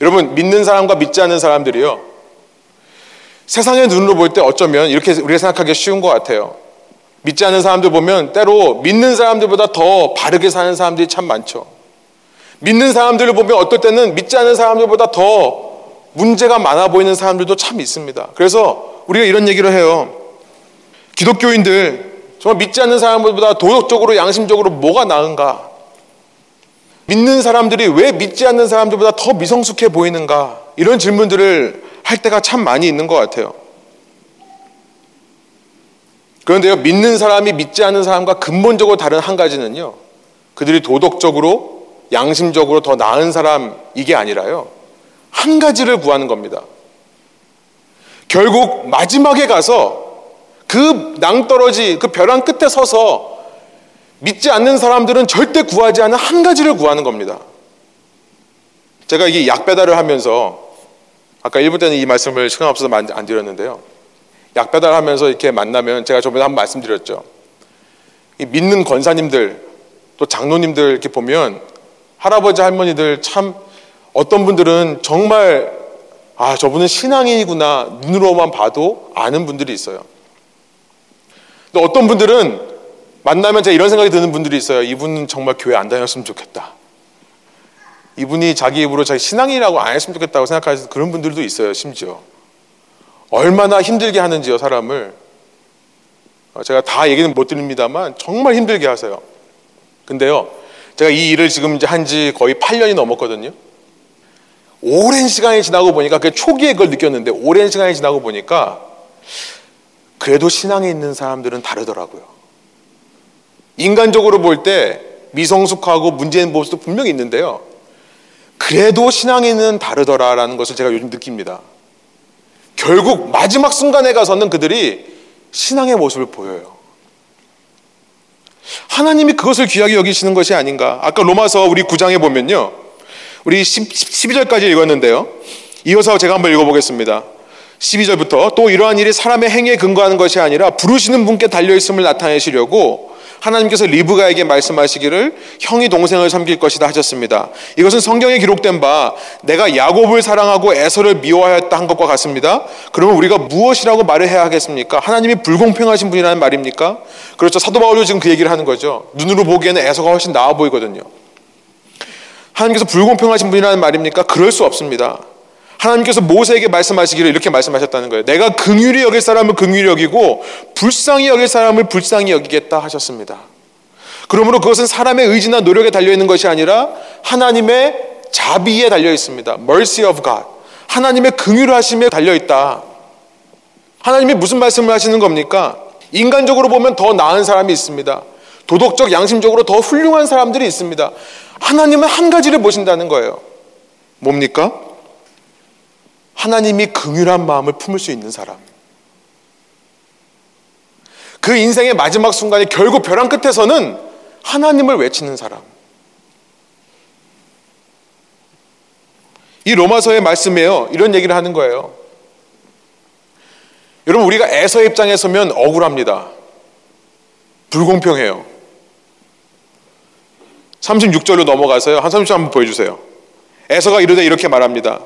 여러분 믿는 사람과 믿지 않는 사람들이요. 세상의 눈으로 볼 때 어쩌면 이렇게 우리가 생각하기 쉬운 것 같아요. 믿지 않는 사람들 보면 때로 믿는 사람들보다 더 바르게 사는 사람들이 참 많죠. 믿는 사람들을 보면 어떨 때는 믿지 않는 사람들보다 더 문제가 많아 보이는 사람들도 참 있습니다. 그래서 우리가 이런 얘기를 해요. 기독교인들 정말 믿지 않는 사람들보다 도덕적으로 양심적으로 뭐가 나은가? 믿는 사람들이 왜 믿지 않는 사람들보다 더 미성숙해 보이는가? 이런 질문들을 할 때가 참 많이 있는 것 같아요. 그런데요, 믿는 사람이 믿지 않는 사람과 근본적으로 다른 한 가지는요, 그들이 도덕적으로, 양심적으로 더 나은 사람, 이게 아니라요, 한 가지를 구하는 겁니다. 결국 마지막에 가서 그 낭떠러지, 그 벼랑 끝에 서서 믿지 않는 사람들은 절대 구하지 않는 한 가지를 구하는 겁니다. 제가 이게 약 배달을 하면서 아까 1부 때는 이 말씀을 시간 없어서 안 드렸는데요. 약 배달하면서 이렇게 만나면 제가 저번에 한번 말씀드렸죠. 믿는 권사님들 또 장로님들 이렇게 보면 할아버지 할머니들 참 어떤 분들은 정말 아 저분은 신앙인이구나 눈으로만 봐도 아는 분들이 있어요. 또 어떤 분들은 만나면 제가 이런 생각이 드는 분들이 있어요. 이분은 정말 교회 안 다녔으면 좋겠다. 이분이 자기 입으로 자기 신앙이라고 안 했으면 좋겠다고 생각하시는 그런 분들도 있어요. 심지어 얼마나 힘들게 하는지요 사람을 어, 제가 다 얘기는 못 드립니다만 정말 힘들게 하세요. 근데요 제가 이 일을 지금 이제 한 지 거의 8년이 넘었거든요. 오랜 시간이 지나고 보니까 그 초기에 그걸 느꼈는데 오랜 시간이 지나고 보니까 그래도 신앙에 있는 사람들은 다르더라고요. 인간적으로 볼 때 미성숙하고 문제는 모습도 분명히 있는데요. 그래도 신앙에는 다르더라라는 것을 제가 요즘 느낍니다. 결국 마지막 순간에 가서는 그들이 신앙의 모습을 보여요. 하나님이 그것을 귀하게 여기시는 것이 아닌가. 아까 로마서 우리 9장에 보면요. 우리 12절까지 읽었는데요. 이어서 제가 한번 읽어보겠습니다. 12절부터 또 이러한 일이 사람의 행위에 근거하는 것이 아니라 부르시는 분께 달려있음을 나타내시려고 하나님께서 리브가에게 말씀하시기를 형이 동생을 섬길 것이다 하셨습니다. 이것은 성경에 기록된 바 내가 야곱을 사랑하고 에서를 미워하였다 한 것과 같습니다. 그러면 우리가 무엇이라고 말을 해야 하겠습니까? 하나님이 불공평하신 분이라는 말입니까? 그렇죠. 사도 바울도 지금 그 얘기를 하는 거죠. 눈으로 보기에는 에서가 훨씬 나아 보이거든요. 하나님께서 불공평하신 분이라는 말입니까? 그럴 수 없습니다. 하나님께서 모세에게 말씀하시기를 이렇게 말씀하셨다는 거예요. 내가 긍휼히 여길 사람을 긍휼히 여기고 불쌍히 여길 사람을 불쌍히 여기겠다 하셨습니다. 그러므로 그것은 사람의 의지나 노력에 달려 있는 것이 아니라 하나님의 자비에 달려 있습니다. mercy of God. 하나님의 긍휼하심에 달려 있다. 하나님이 무슨 말씀을 하시는 겁니까? 인간적으로 보면 더 나은 사람이 있습니다. 도덕적, 양심적으로 더 훌륭한 사람들이 있습니다. 하나님은 한 가지를 보신다는 거예요. 뭡니까? 하나님이 긍휼한 마음을 품을 수 있는 사람. 그 인생의 마지막 순간에 결국 벼랑 끝에서는 하나님을 외치는 사람. 이 로마서의 말씀에요. 이런 얘기를 하는 거예요. 여러분, 우리가 에서 입장에 서면 억울합니다. 불공평해요. 36절로 넘어가서요. 한 30절 한번 보여주세요. 에서가 이르되 이렇게 말합니다.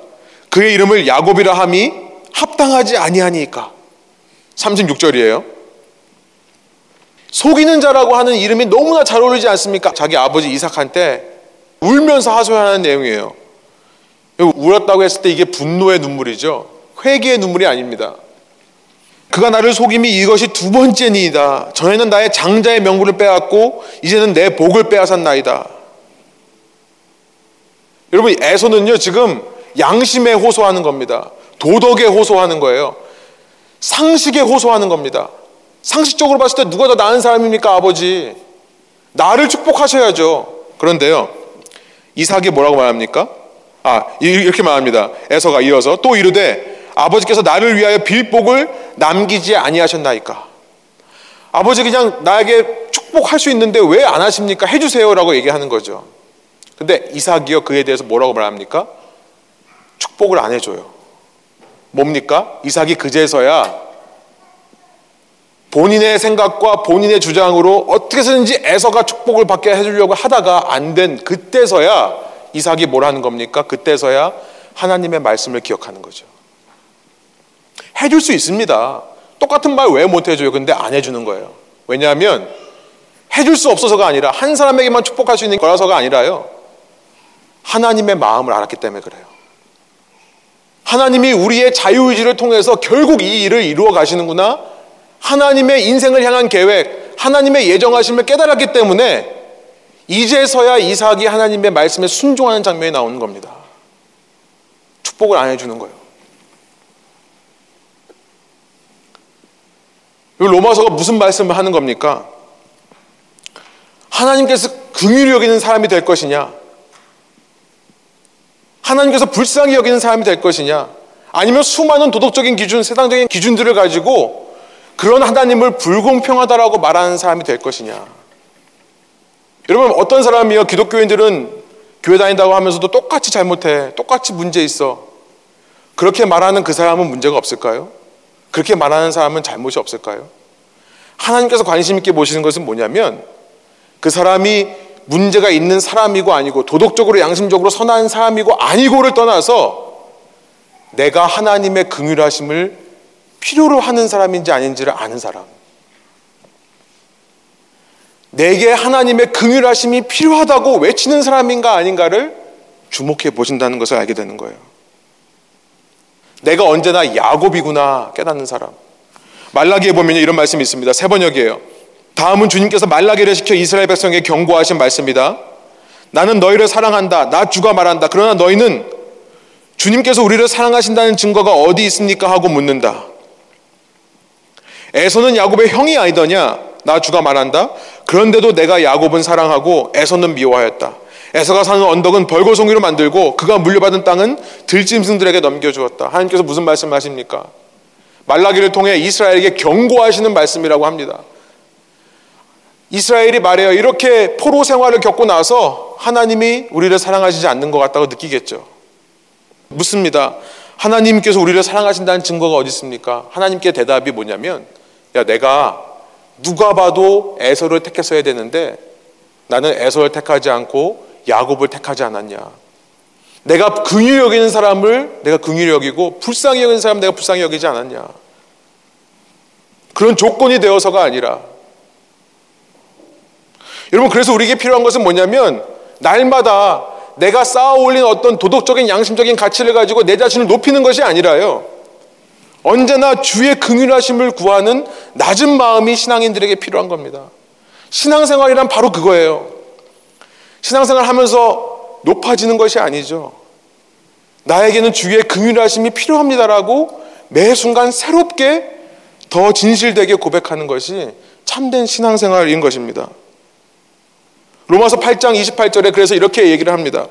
그의 이름을 야곱이라 함이 합당하지 아니하니까. 36절이에요. 속이는 자라고 하는 이름이 너무나 잘 어울리지 않습니까? 자기 아버지 이삭한테 울면서 하소연하는 내용이에요. 울었다고 했을 때 이게 분노의 눈물이죠. 회개의 눈물이 아닙니다. 그가 나를 속임이 이것이 두 번째니이다. 전에는 나의 장자의 명분을 빼앗고 이제는 내 복을 빼앗았나이다. 여러분 에서는요 지금 양심에 호소하는 겁니다. 도덕에 호소하는 거예요. 상식에 호소하는 겁니다. 상식적으로 봤을 때 누가 더 나은 사람입니까 아버지? 나를 축복하셔야죠. 그런데요 이삭이 뭐라고 말합니까? 아 이렇게 말합니다. 에서가 이어서 또 이르되 아버지께서 나를 위하여 빌복을 남기지 아니하셨나이까. 아버지 그냥 나에게 축복할 수 있는데 왜 안 하십니까? 해주세요라고 얘기하는 거죠. 근데 이삭이요 그에 대해서 뭐라고 말합니까? 축복을 안 해줘요. 뭡니까? 이삭이 그제서야 본인의 생각과 본인의 주장으로 어떻게 해서든지 에서가 축복을 받게 해주려고 하다가 안 된 그때서야 이삭이 뭘 하는 겁니까? 그때서야 하나님의 말씀을 기억하는 거죠. 해줄 수 있습니다. 똑같은 말 왜 못 해줘요? 근데 안 해주는 거예요. 왜냐하면 해줄 수 없어서가 아니라 한 사람에게만 축복할 수 있는 거라서가 아니라요. 하나님의 마음을 알았기 때문에 그래요. 하나님이 우리의 자유의지를 통해서 결국 이 일을 이루어 가시는구나. 하나님의 인생을 향한 계획, 하나님의 예정하심을 깨달았기 때문에 이제서야 이삭이 하나님의 말씀에 순종하는 장면이 나오는 겁니다. 축복을 안 해주는 거예요. 로마서가 무슨 말씀을 하는 겁니까? 하나님께서 긍휼히 여기는 사람이 될 것이냐? 하나님께서 불쌍히 여기는 사람이 될 것이냐? 아니면 수많은 도덕적인 기준, 세상적인 기준들을 가지고 그런 하나님을 불공평하다라고 말하는 사람이 될 것이냐? 여러분, 어떤 사람이요? 기독교인들은 교회 다닌다고 하면서도 똑같이 잘못해. 똑같이 문제 있어. 그렇게 말하는 그 사람은 문제가 없을까요? 그렇게 말하는 사람은 잘못이 없을까요? 하나님께서 관심 있게 보시는 것은 뭐냐면 그 사람이 문제가 있는 사람이고 아니고 도덕적으로 양심적으로 선한 사람이고 아니고를 떠나서 내가 하나님의 긍휼하심을 필요로 하는 사람인지 아닌지를 아는 사람. 내게 하나님의 긍휼하심이 필요하다고 외치는 사람인가 아닌가를 주목해 보신다는 것을 알게 되는 거예요. 내가 언제나 야곱이구나 깨닫는 사람. 말라기에 보면 이런 말씀이 있습니다. 세 번역이에요. 다음은 주님께서 말라기를 시켜 이스라엘 백성에게 경고하신 말씀이다. 나는 너희를 사랑한다. 나 주가 말한다. 그러나 너희는 주님께서 우리를 사랑하신다는 증거가 어디 있습니까? 하고 묻는다. 에서는 야곱의 형이 아니더냐? 나 주가 말한다. 그런데도 내가 야곱은 사랑하고 에서는 미워하였다. 에서가 사는 언덕은 벌거송이로 만들고 그가 물려받은 땅은 들짐승들에게 넘겨주었다. 하나님께서 무슨 말씀하십니까? 말라기를 통해 이스라엘에게 경고하시는 말씀이라고 합니다. 이스라엘이 말해요. 이렇게 포로 생활을 겪고 나서 하나님이 우리를 사랑하시지 않는 것 같다고 느끼겠죠. 묻습니다. 하나님께서 우리를 사랑하신다는 증거가 어디 있습니까? 하나님께 대답이 뭐냐면, 야, 내가 누가 봐도 에서를 택했어야 되는데 나는 에서를 택하지 않고 야곱을 택하지 않았냐. 내가 긍휼히 여기는 사람을 내가 긍휼히 여기고 불쌍히 여기는 사람 내가 불쌍히 여기지 않았냐. 그런 조건이 되어서가 아니라 여러분 그래서 우리에게 필요한 것은 뭐냐면 날마다 내가 쌓아 올린 어떤 도덕적인 양심적인 가치를 가지고 내 자신을 높이는 것이 아니라요. 언제나 주의 긍휼하심을 구하는 낮은 마음이 신앙인들에게 필요한 겁니다. 신앙생활이란 바로 그거예요. 신앙생활 하면서 높아지는 것이 아니죠. 나에게는 주의 긍휼하심이 필요합니다라고 매 순간 새롭게 더 진실되게 고백하는 것이 참된 신앙생활인 것입니다. 로마서 8장 28절에 그래서 이렇게 얘기를 합니다.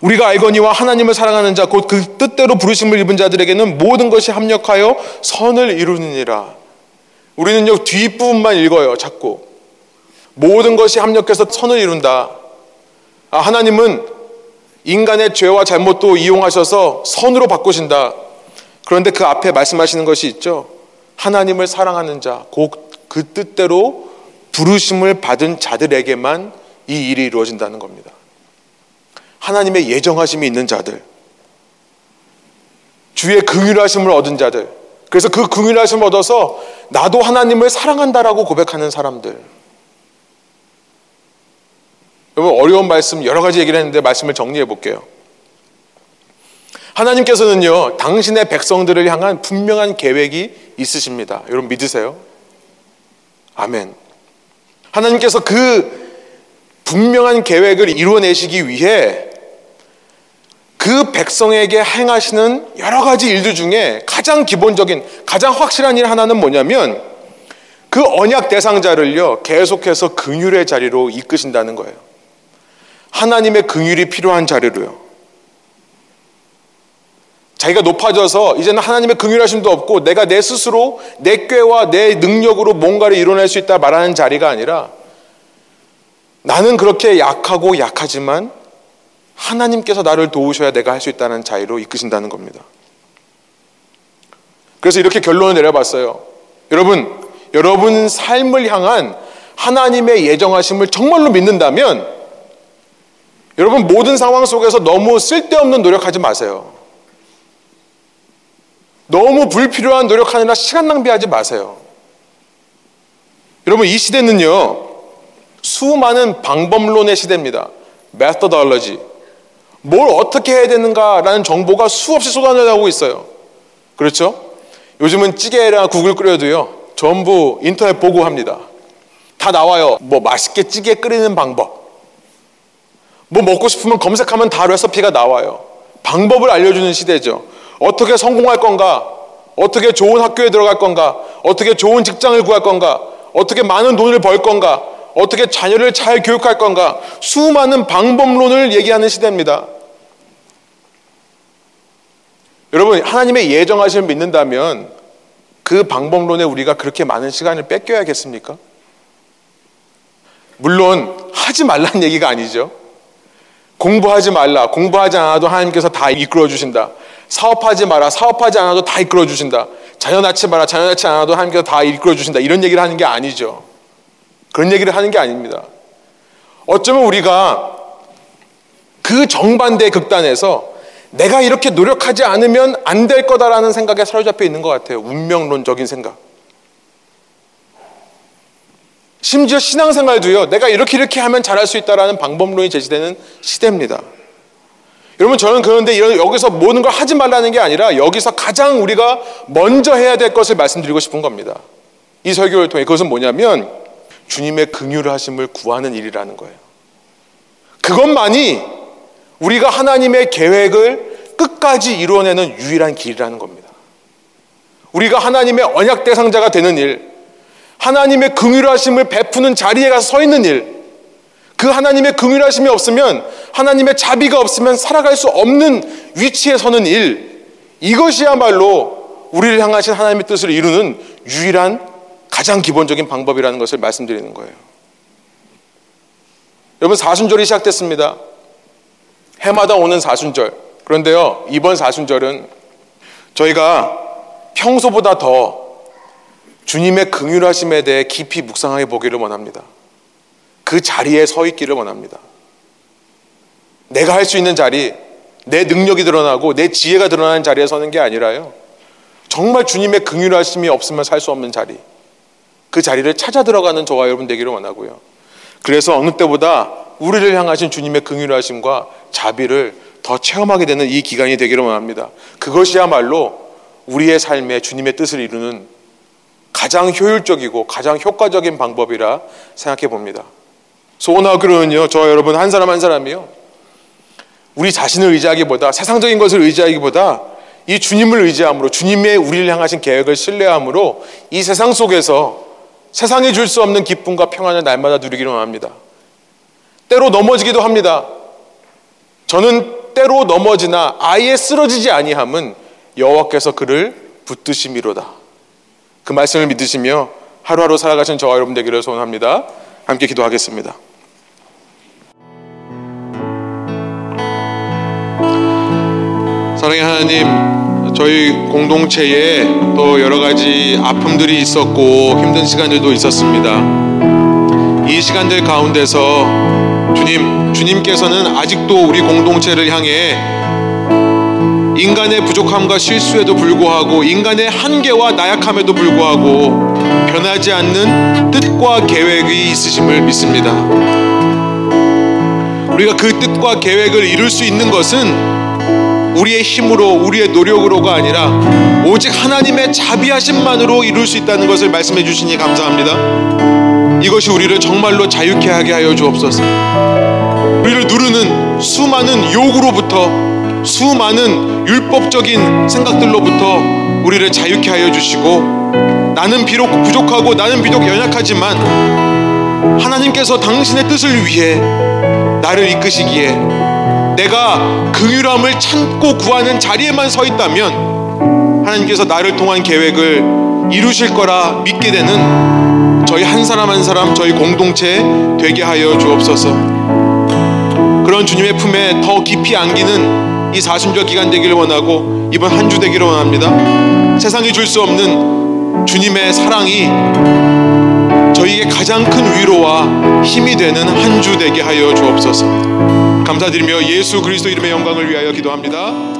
우리가 알거니와 하나님을 사랑하는 자 곧 그 뜻대로 부르심을 입은 자들에게는 모든 것이 합력하여 선을 이루느니라. 우리는요 뒷부분만 읽어요 자꾸 모든 것이 합력해서 선을 이룬다. 아, 하나님은 인간의 죄와 잘못도 이용하셔서 선으로 바꾸신다. 그런데 그 앞에 말씀하시는 것이 있죠. 하나님을 사랑하는 자, 곧 그 뜻대로 부르심을 받은 자들에게만 이 일이 이루어진다는 겁니다. 하나님의 예정하심이 있는 자들, 주의 긍휼하심을 얻은 자들, 그래서 그 긍휼하심을 얻어서 나도 하나님을 사랑한다라고 고백하는 사람들. 여러분 어려운 말씀 여러 가지 얘기를 했는데 말씀을 정리해 볼게요. 하나님께서는요 당신의 백성들을 향한 분명한 계획이 있으십니다. 여러분 믿으세요? 아멘. 하나님께서 그 분명한 계획을 이루어내시기 위해 그 백성에게 행하시는 여러 가지 일들 중에 가장 기본적인, 가장 확실한 일 하나는 뭐냐면 그 언약 대상자를요, 계속해서 긍휼의 자리로 이끄신다는 거예요. 하나님의 긍휼이 필요한 자리로요. 자기가 높아져서 이제는 하나님의 긍휼하심도 없고 내가 내 스스로 내 꾀와 내 능력으로 뭔가를 이뤄낼 수 있다 말하는 자리가 아니라 나는 그렇게 약하고 약하지만 하나님께서 나를 도우셔야 내가 할 수 있다는 자유로 이끄신다는 겁니다. 그래서 이렇게 결론을 내려봤어요. 여러분, 여러분 삶을 향한 하나님의 예정하심을 정말로 믿는다면 여러분 모든 상황 속에서 너무 쓸데없는 노력하지 마세요. 너무 불필요한 노력하느라 시간 낭비하지 마세요. 여러분 이 시대는요 수많은 방법론의 시대입니다. methodology. 뭘 어떻게 해야 되는가라는 정보가 수없이 쏟아내고 있어요. 그렇죠? 요즘은 찌개랑 국을 끓여도요 전부 인터넷 보고 합니다. 다 나와요. 뭐 맛있게 찌개 끓이는 방법. 뭐 먹고 싶으면 검색하면 다 레시피가 나와요. 방법을 알려주는 시대죠. 어떻게 성공할 건가? 어떻게 좋은 학교에 들어갈 건가? 어떻게 좋은 직장을 구할 건가? 어떻게 많은 돈을 벌 건가? 어떻게 자녀를 잘 교육할 건가? 수많은 방법론을 얘기하는 시대입니다. 여러분, 하나님의 예정하심을 믿는다면 그 방법론에 우리가 그렇게 많은 시간을 뺏겨야겠습니까? 물론 하지 말라는 얘기가 아니죠. 공부하지 말라. 공부하지 않아도 하나님께서 다 이끌어 주신다. 사업하지 마라. 사업하지 않아도 다 이끌어 주신다. 자녀 낳지 마라. 자녀 낳지 않아도 하나님께서 다 이끌어 주신다. 이런 얘기를 하는 게 아니죠. 그런 얘기를 하는 게 아닙니다. 어쩌면 우리가 그 정반대 극단에서 내가 이렇게 노력하지 않으면 안 될 거다라는 생각에 사로잡혀 있는 것 같아요. 운명론적인 생각. 심지어 신앙생활도요, 내가 이렇게 이렇게 하면 잘할 수 있다라는 방법론이 제시되는 시대입니다. 여러분, 저는 그런데 여기서 모든 걸 하지 말라는 게 아니라 여기서 가장 우리가 먼저 해야 될 것을 말씀드리고 싶은 겁니다. 이 설교를 통해 그것은 뭐냐면 주님의 긍휼 하심을 구하는 일이라는 거예요. 그것만이 우리가 하나님의 계획을 끝까지 이루어내는 유일한 길이라는 겁니다. 우리가 하나님의 언약 대상자가 되는 일, 하나님의 긍휼하심을 베푸는 자리에 가서 서 있는 일, 그 하나님의 긍휼하심이 없으면 하나님의 자비가 없으면 살아갈 수 없는 위치에 서는 일, 이것이야말로 우리를 향하신 하나님의 뜻을 이루는 유일한 가장 기본적인 방법이라는 것을 말씀드리는 거예요. 여러분 사순절이 시작됐습니다. 해마다 오는 사순절. 그런데요, 이번 사순절은 저희가 평소보다 더 주님의 긍휼하심에 대해 깊이 묵상해 보기를 원합니다. 그 자리에 서 있기를 원합니다. 내가 할 수 있는 자리, 내 능력이 드러나고 내 지혜가 드러나는 자리에 서는 게 아니라요. 정말 주님의 긍휼하심이 없으면 살 수 없는 자리. 그 자리를 찾아 들어가는 저와 여러분 되기를 원하고요. 그래서 어느 때보다 우리를 향하신 주님의 긍휼하심과 자비를 더 체험하게 되는 이 기간이 되기를 원합니다. 그것이야말로 우리의 삶에 주님의 뜻을 이루는 가장 효율적이고 가장 효과적인 방법이라 생각해 봅니다. 소원하기로는요, 저 여러분 한 사람 한 사람이요. 우리 자신을 의지하기보다 세상적인 것을 의지하기보다 이 주님을 의지함으로 주님의 우리를 향하신 계획을 신뢰함으로 이 세상 속에서 세상이 줄 수 없는 기쁨과 평안을 날마다 누리기를 원합니다. 때로 넘어지기도 합니다. 저는 때로 넘어지나 아예 쓰러지지 아니함은 여호와께서 그를 붙드심이로다. 그 말씀을 믿으시며 하루하루 살아가신 저와 여러분 되기를 소원합니다. 함께 기도하겠습니다. 사랑의 하나님, 저희 공동체에 또 여러 가지 아픔들이 있었고 힘든 시간들도 있었습니다. 이 시간들 가운데서 주님, 주님께서는 아직도 우리 공동체를 향해 인간의 부족함과 실수에도 불구하고 인간의 한계와 나약함에도 불구하고 변하지 않는 뜻과 계획이 있으심을 믿습니다. 우리가 그 뜻과 계획을 이룰 수 있는 것은 우리의 힘으로 우리의 노력으로가 아니라 오직 하나님의 자비하심만으로 이룰 수 있다는 것을 말씀해 주시니 감사합니다. 이것이 우리를 정말로 자유케 하게 하여 주옵소서. 우리를 누르는 수많은 욕으로부터 수많은 율법적인 생각들로부터 우리를 자유케 하여 주시고 나는 비록 부족하고 나는 비록 연약하지만 하나님께서 당신의 뜻을 위해 나를 이끄시기에 내가 긍휼함을 참고 구하는 자리에만 서 있다면 하나님께서 나를 통한 계획을 이루실 거라 믿게 되는 저희 한 사람 한 사람 저희 공동체 되게 하여 주옵소서. 그런 주님의 품에 더 깊이 안기는 이 사순절 기간 되기를 원하고 이번 한 주 되기를 원합니다. 세상이 줄 수 없는 주님의 사랑이 저희에게 가장 큰 위로와 힘이 되는 한 주 되게 하여 주옵소서. 감사드리며 예수 그리스도 이름의 영광을 위하여 기도합니다.